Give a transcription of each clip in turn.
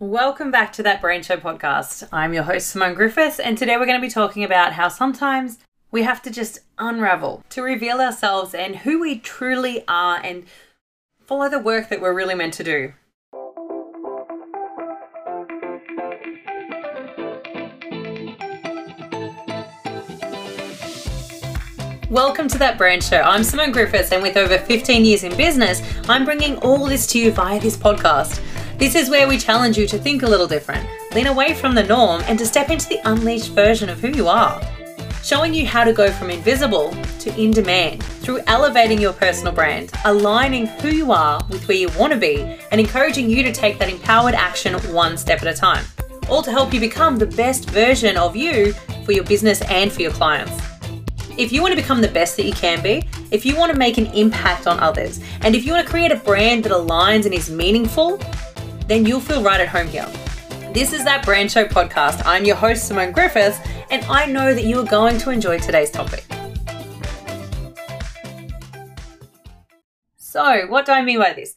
Welcome back to that Brand Show podcast. I'm your host, Simone Griffiths, and today we're going to be talking about how sometimes we have to just unravel to reveal ourselves and who we truly are and follow the work that we're really meant to do. Welcome to That Brand Show. I'm Simone Griffiths, and with over 15 years in business, I'm bringing all this to you via this podcast. This is where we challenge you to think a little different, lean away from the norm, and to step into the unleashed version of who you are. Showing you how to go from invisible to in demand through elevating your personal brand, aligning who you are with where you want to be, and encouraging you to take that empowered action one step at a time. All to help you become the best version of you for your business and for your clients. If you want to become the best that you can be, if you want to make an impact on others, and if you want to create a brand that aligns and is meaningful, then you'll feel right at home here. This is that Brand Show podcast. I'm your host, Simone Griffiths, and I know that you are going to enjoy today's topic. So, what do I mean by this?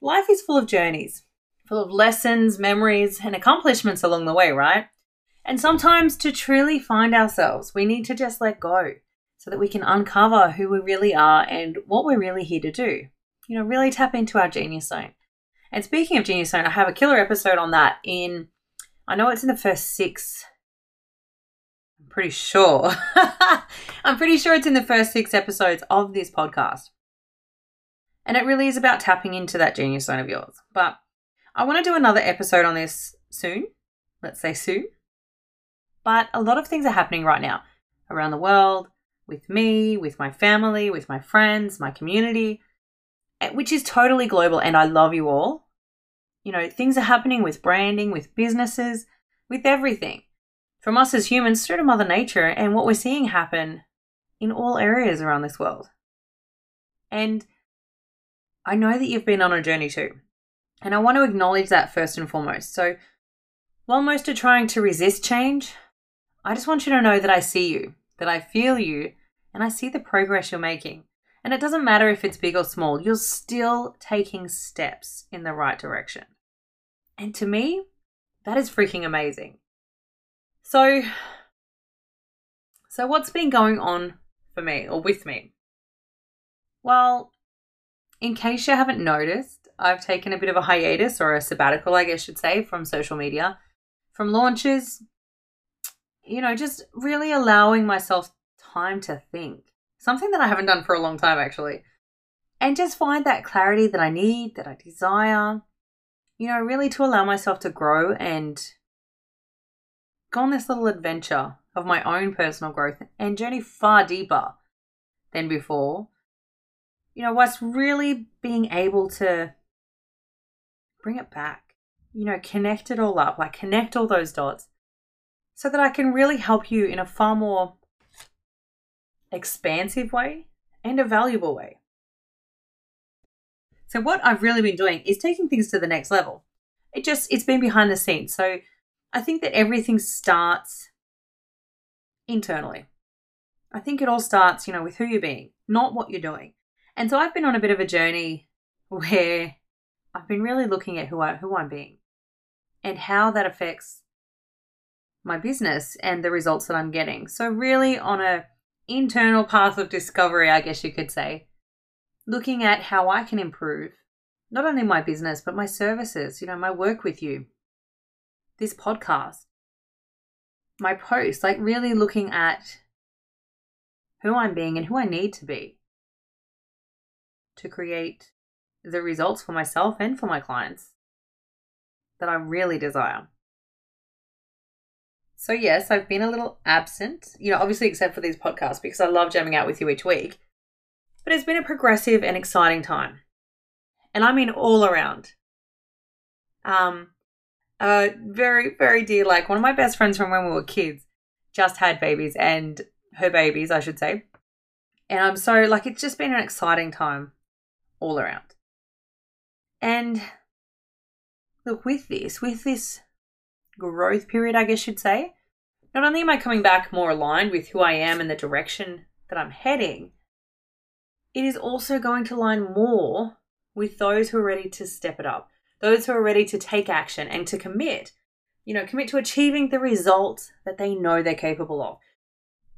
Life is full of journeys, full of lessons, memories, and accomplishments along the way, right? And sometimes to truly find ourselves, we need to just let go so that we can uncover who we really are and what we're really here to do. You know, really tap into our genius zone. And speaking of genius zone, I have a killer episode on that in, I know it's in the first six, I'm pretty sure. I'm pretty sure it's in the first six episodes of this podcast. And it really is about tapping into that genius zone of yours. But I want to do another episode on this soon. Let's say soon. But a lot of things are happening right now around the world, with me, with my family, with my friends, my community, eh, which is totally global. And I love you all. You know, things are happening with branding, with businesses, with everything. From us as humans through to Mother Nature, and what we're seeing happen in all areas around this world. And I know that you've been on a journey too. And I want to acknowledge that first and foremost. So, while most are trying to resist change, I just want you to know that I see you that I feel you and I see the progress you're making. And it doesn't matter if it's big or small, you're still taking steps in the right direction. And to me, that is freaking amazing. So, so what's been going on for me or with me? Well, in case you haven't noticed, I've taken a bit of a hiatus or a sabbatical, I guess should say, from social media, from launches, you know, just really allowing myself time to think. Something that I haven't done for a long time, actually. And just find that clarity that I need, that I desire. You know, really to allow myself to grow and go on this little adventure of my own personal growth and journey far deeper than before. You know, whilst really being able to bring it back, you know, connect it all up, like connect all those dots so that I can really help you in a far more expansive way and a valuable way. So what I've really been doing is taking things to the next level. It just it's been behind the scenes. So I think that everything starts internally. I think it all starts, you know, with who you're being, not what you're doing. And so I've been on a bit of a journey where I've been really looking at who I who I'm being and how that affects my business and the results that I'm getting. So really on a internal path of discovery, I guess you could say, looking at how I can improve not only my business but my services, you know, my work with you, this podcast, my posts, like really looking at who I'm being and who I need to be to create the results for myself and for my clients that I really desire. So, yes, I've been a little absent, you know, obviously, except for these podcasts because I love jamming out with you each week. But it's been a progressive and exciting time. And I mean all around. Um, uh, very, very dear, like one of my best friends from when we were kids just had babies and her babies, I should say. And I'm so, like, it's just been an exciting time all around. And look, with this, with this growth period, I guess you'd say, not only am I coming back more aligned with who I am and the direction that I'm heading, it is also going to align more with those who are ready to step it up, those who are ready to take action and to commit, you know, commit to achieving the results that they know they're capable of.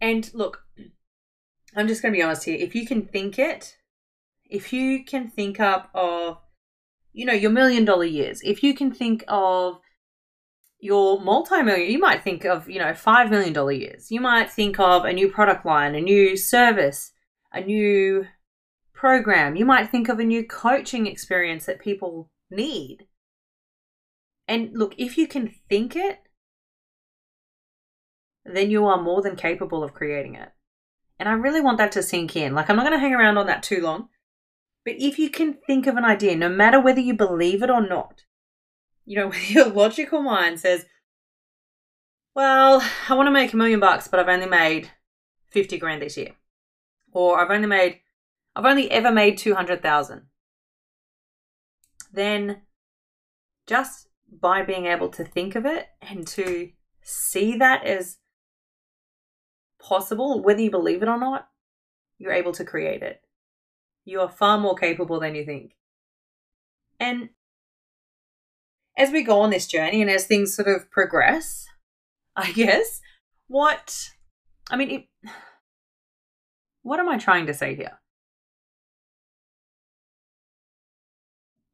And look, I'm just going to be honest here. If you can think it, if you can think up of, you know, your million dollar years, if you can think of your multi-million, you might think of, you know, $5 million years. You might think of a new product line, a new service, a new program. You might think of a new coaching experience that people need. And look, if you can think it, then you are more than capable of creating it. And I really want that to sink in. Like, I'm not going to hang around on that too long. But if you can think of an idea, no matter whether you believe it or not, you know, your logical mind says, well, I want to make a million bucks, but I've only made 50 grand this year. Or I've only made, I've only ever made 200,000. Then just by being able to think of it and to see that as possible, whether you believe it or not, you're able to create it. You are far more capable than you think. And as we go on this journey and as things sort of progress, I guess, what, I mean, it, what am I trying to say here?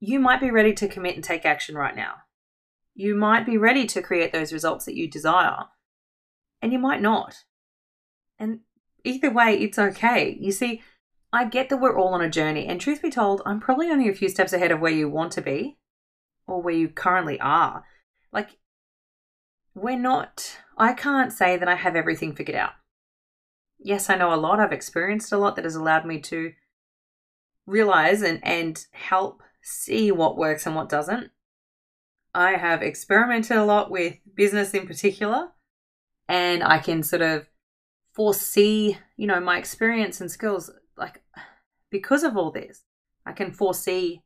You might be ready to commit and take action right now. You might be ready to create those results that you desire, and you might not. And either way, it's okay. You see, I get that we're all on a journey, and truth be told, I'm probably only a few steps ahead of where you want to be or where you currently are. Like, we're not, I can't say that I have everything figured out. Yes, I know a lot. I've experienced a lot that has allowed me to realize and, and help see what works and what doesn't. I have experimented a lot with business in particular, and I can sort of foresee, you know, my experience and skills. Like, because of all this, I can foresee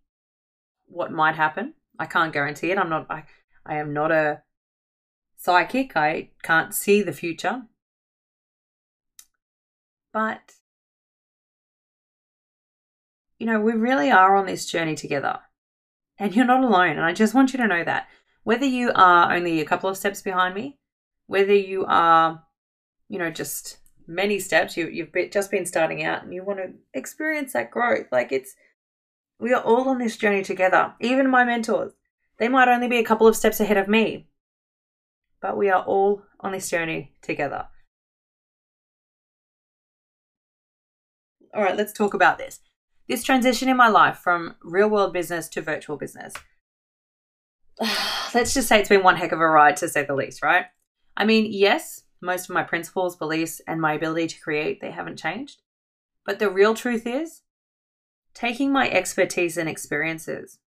what might happen. I can't guarantee it. I'm not, I, I am not a psychic. I can't see the future. But, you know, we really are on this journey together. And you're not alone. And I just want you to know that. Whether you are only a couple of steps behind me, whether you are you know, just many steps. You you've just been starting out and you want to experience that growth. Like it's we are all on this journey together. Even my mentors, they might only be a couple of steps ahead of me, but we are all on this journey together. All right, let's talk about this. This transition in my life from real world business to virtual business. Let's just say it's been one heck of a ride to say the least, right? I mean, yes, most of my principles, beliefs, and my ability to create, they haven't changed. But the real truth is, taking my expertise and experiences,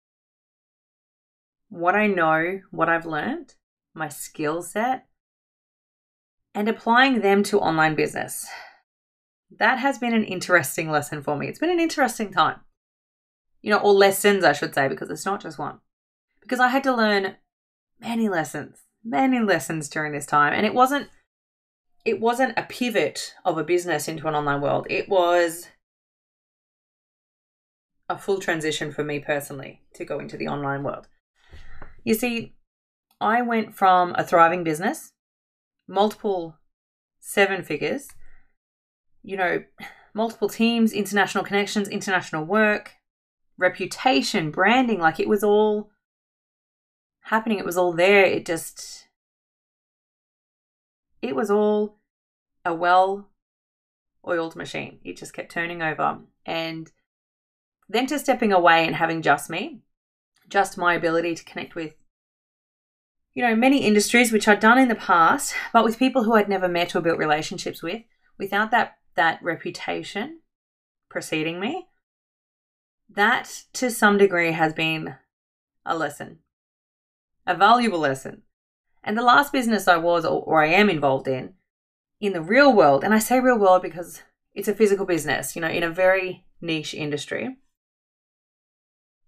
what I know, what I've learned, my skill set, and applying them to online business. That has been an interesting lesson for me. It's been an interesting time. You know, or lessons, I should say, because it's not just one. Because I had to learn many lessons, many lessons during this time. And it wasn't it wasn't a pivot of a business into an online world. It was a full transition for me personally to go into the online world. You see, I went from a thriving business, multiple seven figures, you know, multiple teams, international connections, international work, reputation, branding, like it was all happening. It was all there. It just it was all a well oiled machine. It just kept turning over. And then to stepping away and having just me, just my ability to connect with, you know, many industries which I'd done in the past, but with people who I'd never met or built relationships with, without that that reputation preceding me, that to some degree has been a lesson, a valuable lesson. And the last business I was or, I am involved in, in the real world, and I say real world because it's a physical business, you know, in a very niche industry.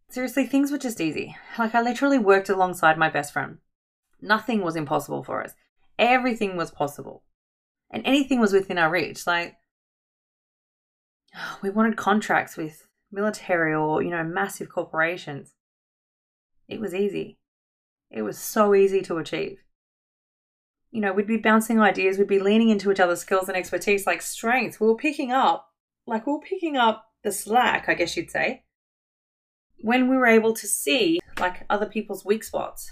Seriously, things were just easy. Like, I literally worked alongside my best friend. Nothing was impossible for us, everything was possible. And anything was within our reach. Like, we wanted contracts with military or, you know, massive corporations. it was easy. It was so easy to achieve. You know, we'd be bouncing ideas, we'd be leaning into each other's skills and expertise like strengths. We were picking up, like we were picking up the slack, I guess you'd say, when we were able to see like other people's weak spots.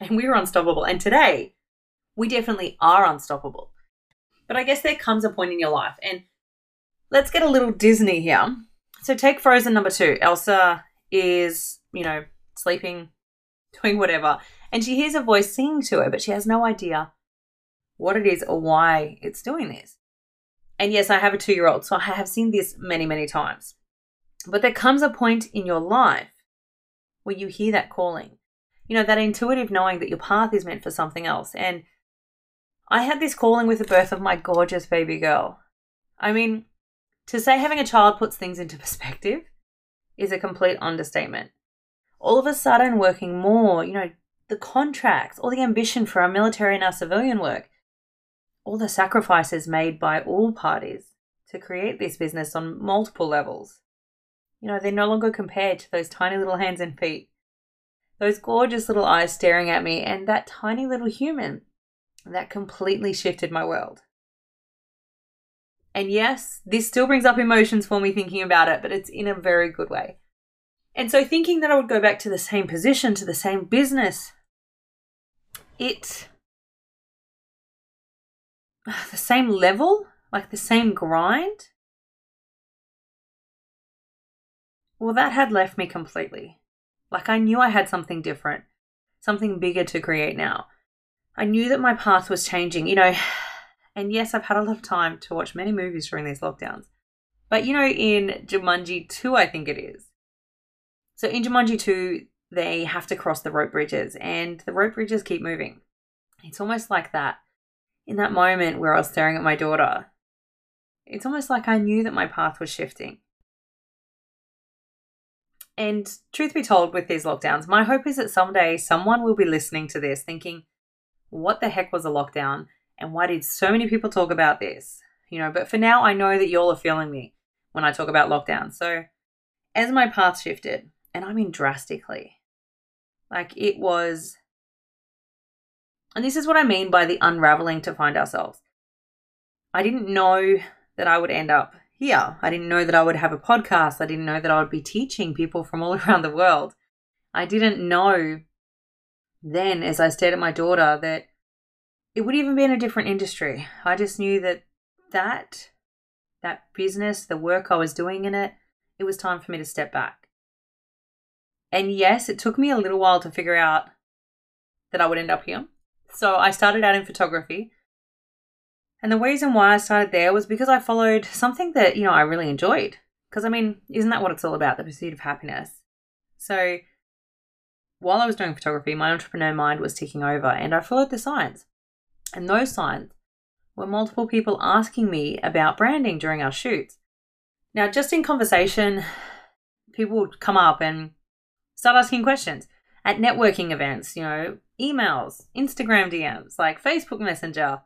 And we were unstoppable. And today, we definitely are unstoppable. But I guess there comes a point in your life, and let's get a little Disney here. So take Frozen number two. Elsa is, you know, sleeping, doing whatever, and she hears a voice singing to her, but she has no idea what it is or why it's doing this. And yes, I have a two year old, so I have seen this many, many times. But there comes a point in your life where you hear that calling, you know, that intuitive knowing that your path is meant for something else. And I had this calling with the birth of my gorgeous baby girl. I mean, to say having a child puts things into perspective is a complete understatement. All of a sudden, working more, you know, the contracts, all the ambition for our military and our civilian work, all the sacrifices made by all parties to create this business on multiple levels. You know, they're no longer compared to those tiny little hands and feet, those gorgeous little eyes staring at me, and that tiny little human that completely shifted my world. And yes, this still brings up emotions for me thinking about it, but it's in a very good way. And so, thinking that I would go back to the same position, to the same business, it. the same level, like the same grind, well, that had left me completely. Like I knew I had something different, something bigger to create now. I knew that my path was changing, you know. And yes, I've had a lot of time to watch many movies during these lockdowns. But you know, in Jumanji 2, I think it is. So in Jumanji 2, they have to cross the rope bridges, and the rope bridges keep moving. It's almost like that. In that moment where I was staring at my daughter, it's almost like I knew that my path was shifting. And truth be told, with these lockdowns, my hope is that someday someone will be listening to this thinking, what the heck was a lockdown and why did so many people talk about this? You know, but for now, I know that y'all are feeling me when I talk about lockdown. So, as my path shifted, and I mean drastically, like it was, and this is what I mean by the unraveling to find ourselves. I didn't know that I would end up here. I didn't know that I would have a podcast. I didn't know that I would be teaching people from all around the world. I didn't know then as I stared at my daughter that it would even be in a different industry. I just knew that that that business, the work I was doing in it, it was time for me to step back. And yes, it took me a little while to figure out that I would end up here. So I started out in photography. And the reason why I started there was because I followed something that, you know, I really enjoyed. Because I mean, isn't that what it's all about? The pursuit of happiness. So while I was doing photography, my entrepreneur mind was ticking over and I followed the signs. And those signs were multiple people asking me about branding during our shoots. Now, just in conversation, people would come up and start asking questions at networking events, you know, emails, Instagram DMs, like Facebook Messenger,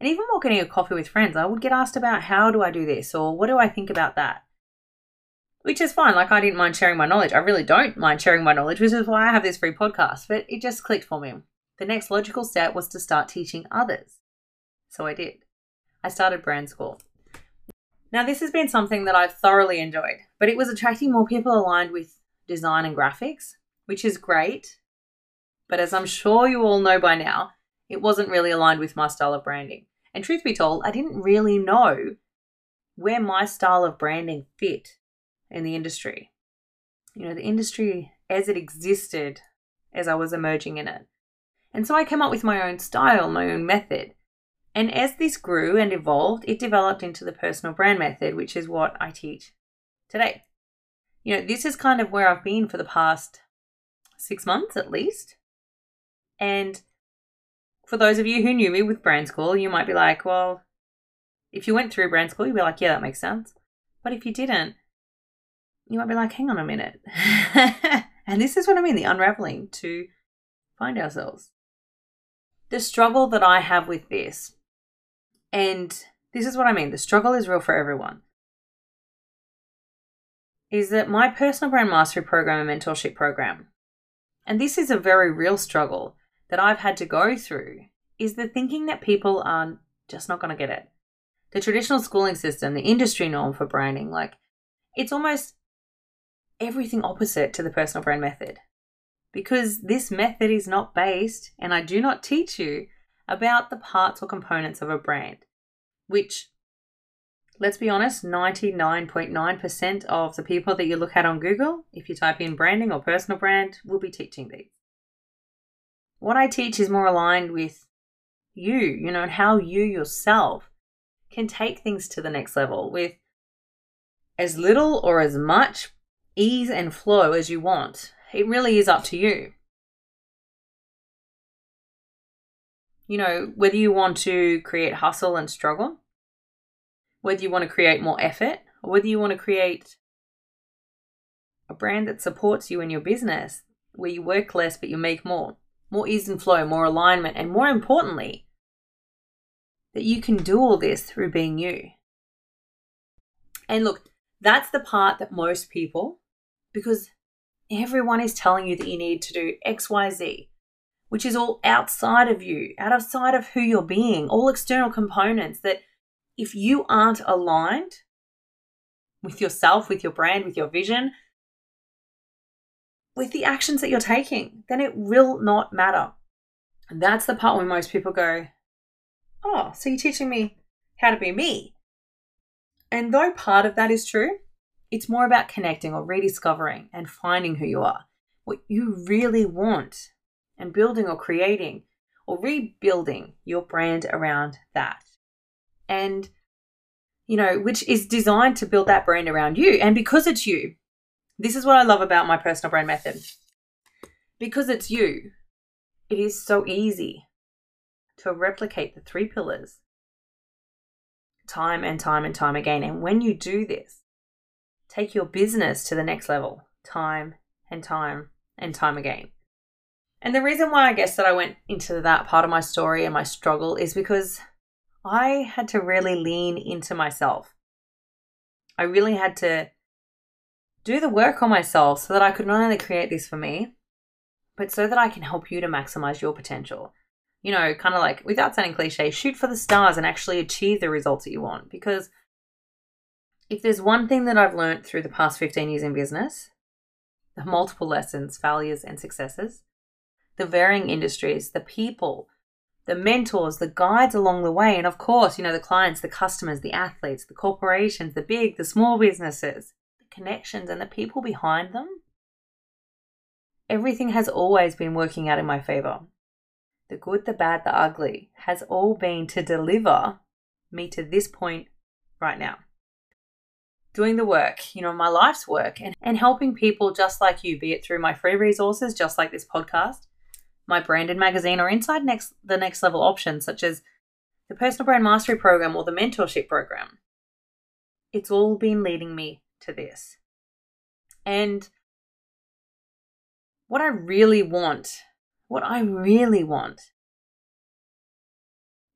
and even while getting a coffee with friends, I would get asked about how do I do this or what do I think about that which is fine. Like, I didn't mind sharing my knowledge. I really don't mind sharing my knowledge, which is why I have this free podcast. But it just clicked for me. The next logical step was to start teaching others. So I did. I started brand school. Now, this has been something that I've thoroughly enjoyed, but it was attracting more people aligned with design and graphics, which is great. But as I'm sure you all know by now, it wasn't really aligned with my style of branding. And truth be told, I didn't really know where my style of branding fit in the industry. You know, the industry as it existed as I was emerging in it. And so I came up with my own style, my own method. And as this grew and evolved, it developed into the personal brand method, which is what I teach today. You know, this is kind of where I've been for the past six months at least. And for those of you who knew me with brand school, you might be like, well, if you went through brand school, you'd be like, yeah, that makes sense. But if you didn't, you might be like, hang on a minute. and this is what I mean the unraveling to find ourselves. The struggle that I have with this, and this is what I mean the struggle is real for everyone, is that my personal brand mastery program and mentorship program and this is a very real struggle that I've had to go through, is the thinking that people are just not going to get it. The traditional schooling system, the industry norm for branding, like it's almost everything opposite to the personal brand method. Because this method is not based, and I do not teach you about the parts or components of a brand, which, let's be honest, 99.9% of the people that you look at on Google, if you type in branding or personal brand, will be teaching these. What I teach is more aligned with you, you know, and how you yourself can take things to the next level with as little or as much ease and flow as you want. It really is up to you. you know, whether you want to create hustle and struggle, whether you want to create more effort, or whether you want to create a brand that supports you in your business where you work less but you make more, more ease and flow, more alignment, and more importantly, that you can do all this through being you. And look, that's the part that most people, because everyone is telling you that you need to do X, Y, Z which is all outside of you, outside of who you're being, all external components that if you aren't aligned with yourself, with your brand, with your vision, with the actions that you're taking, then it will not matter. And that's the part where most people go, Oh, so you're teaching me how to be me. And though part of that is true, it's more about connecting or rediscovering and finding who you are, what you really want, and building or creating or rebuilding your brand around that. And, you know, which is designed to build that brand around you. And because it's you, this is what I love about my personal brand method. Because it's you, it is so easy to replicate the three pillars time and time and time again. And when you do this, take your business to the next level time and time and time again. And the reason why I guess that I went into that part of my story and my struggle is because I had to really lean into myself. I really had to do the work on myself so that I could not only create this for me, but so that I can help you to maximize your potential. You know, kind of like, without sounding cliche, shoot for the stars and actually achieve the results that you want. Because if there's one thing that I've learned through the past 15 years in business, the multiple lessons, failures, and successes, the varying industries, the people, the mentors, the guides along the way, and of course, you know, the clients, the customers, the athletes, the corporations, the big, the small businesses, the connections, and the people behind them. Everything has always been working out in my favor. The good, the bad, the ugly has all been to deliver me to this point right now. Doing the work, you know, my life's work, and, and helping people just like you, be it through my free resources, just like this podcast, my branded magazine or inside next the next level options such as the personal brand mastery program or the mentorship program. It's all been leading me to this. And what I really want, what I really want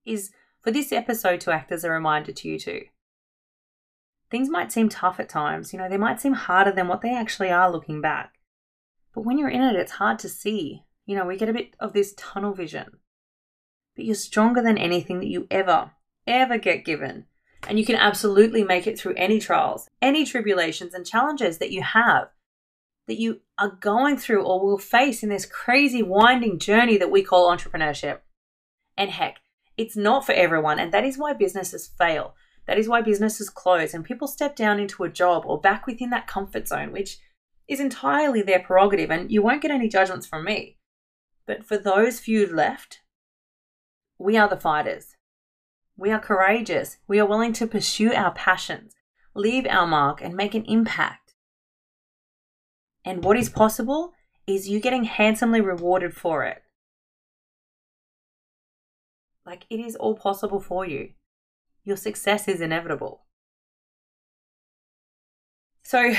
is for this episode to act as a reminder to you too. Things might seem tough at times, you know, they might seem harder than what they actually are looking back. But when you're in it, it's hard to see you know, we get a bit of this tunnel vision. But you're stronger than anything that you ever, ever get given. And you can absolutely make it through any trials, any tribulations and challenges that you have, that you are going through or will face in this crazy winding journey that we call entrepreneurship. And heck, it's not for everyone. And that is why businesses fail. That is why businesses close and people step down into a job or back within that comfort zone, which is entirely their prerogative. And you won't get any judgments from me. But for those few left, we are the fighters. We are courageous. We are willing to pursue our passions, leave our mark, and make an impact. And what is possible is you getting handsomely rewarded for it. Like it is all possible for you. Your success is inevitable. So,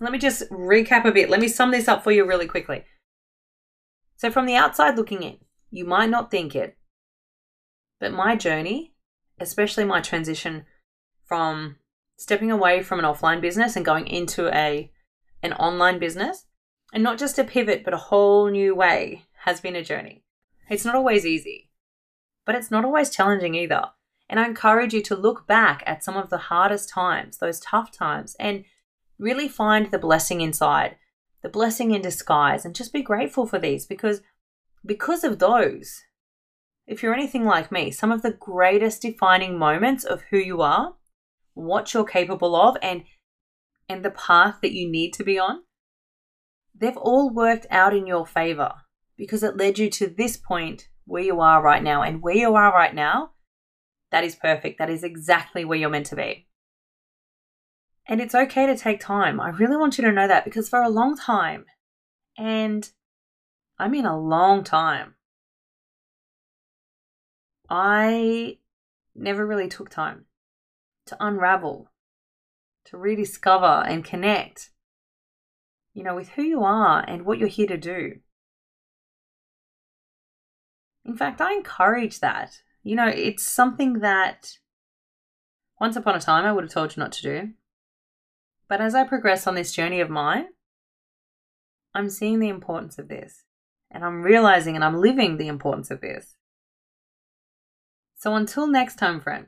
let me just recap a bit. Let me sum this up for you really quickly. So, from the outside looking in, you might not think it, but my journey, especially my transition from stepping away from an offline business and going into a an online business and not just a pivot, but a whole new way has been a journey. It's not always easy, but it's not always challenging either. And I encourage you to look back at some of the hardest times, those tough times, and really find the blessing inside, the blessing in disguise, and just be grateful for these because because of those, if you're anything like me, some of the greatest defining moments of who you are, what you're capable of, and and the path that you need to be on, they've all worked out in your favor because it led you to this point where you are right now. And where you are right now, that is perfect. That is exactly where you're meant to be. And it's okay to take time. I really want you to know that because for a long time, and I mean a long time, I never really took time to unravel, to rediscover and connect, you know, with who you are and what you're here to do. In fact, I encourage that. You know, it's something that once upon a time I would have told you not to do. But as I progress on this journey of mine, I'm seeing the importance of this. And I'm realizing and I'm living the importance of this. So until next time, friend,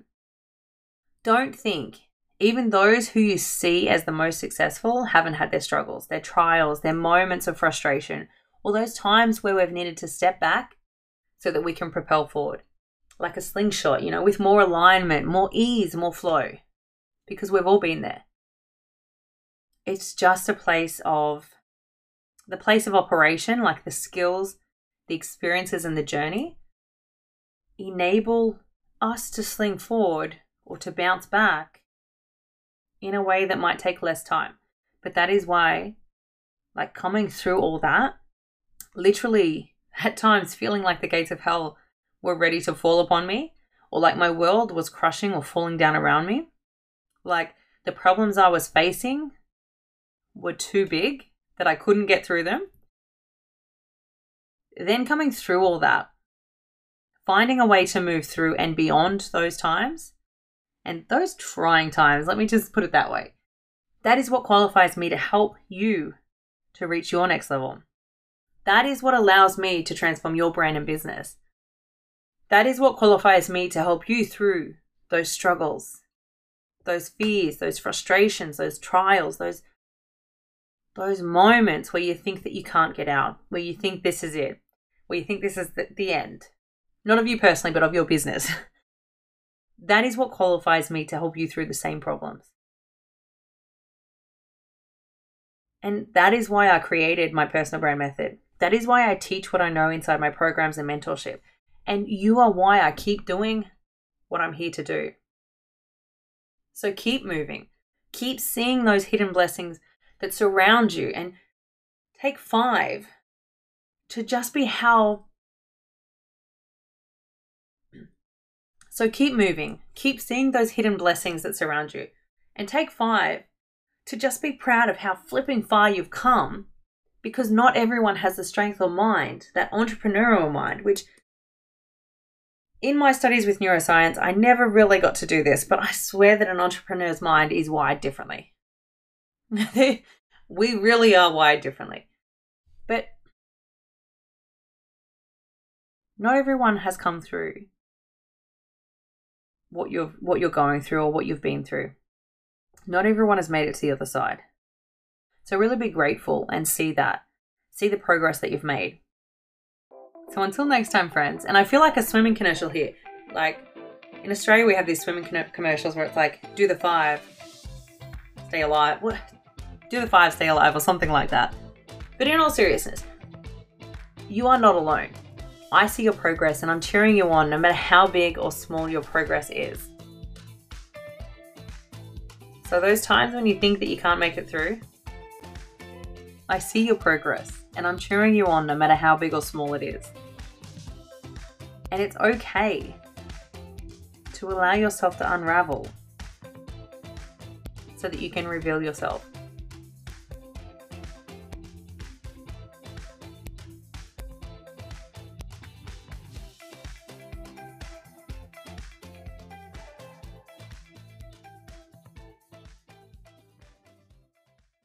don't think even those who you see as the most successful haven't had their struggles, their trials, their moments of frustration, or those times where we've needed to step back so that we can propel forward. Like a slingshot, you know, with more alignment, more ease, more flow, because we've all been there. It's just a place of the place of operation, like the skills, the experiences, and the journey, enable us to sling forward or to bounce back in a way that might take less time. But that is why, like, coming through all that, literally at times feeling like the gates of hell were ready to fall upon me, or like my world was crushing or falling down around me. Like the problems I was facing were too big that I couldn't get through them. Then coming through all that, finding a way to move through and beyond those times and those trying times, let me just put it that way. That is what qualifies me to help you to reach your next level. That is what allows me to transform your brand and business. That is what qualifies me to help you through those struggles, those fears, those frustrations, those trials, those those moments where you think that you can't get out, where you think this is it, where you think this is the, the end. Not of you personally, but of your business. that is what qualifies me to help you through the same problems. And that is why I created my personal brand method. That is why I teach what I know inside my programs and mentorship. And you are why I keep doing what I'm here to do. So keep moving. Keep seeing those hidden blessings that surround you and take five to just be how. So keep moving. Keep seeing those hidden blessings that surround you. And take five to just be proud of how flipping far you've come because not everyone has the strength of mind, that entrepreneurial mind, which in my studies with neuroscience, I never really got to do this, but I swear that an entrepreneur's mind is wired differently. we really are wired differently. But not everyone has come through what you're what you're going through or what you've been through. Not everyone has made it to the other side. So really be grateful and see that. See the progress that you've made. So until next time, friends, and I feel like a swimming commercial here. Like in Australia, we have these swimming commercials where it's like, do the five, stay alive. What? Do the five, stay alive, or something like that. But in all seriousness, you are not alone. I see your progress and I'm cheering you on no matter how big or small your progress is. So, those times when you think that you can't make it through, I see your progress and I'm cheering you on no matter how big or small it is. And it's okay to allow yourself to unravel so that you can reveal yourself.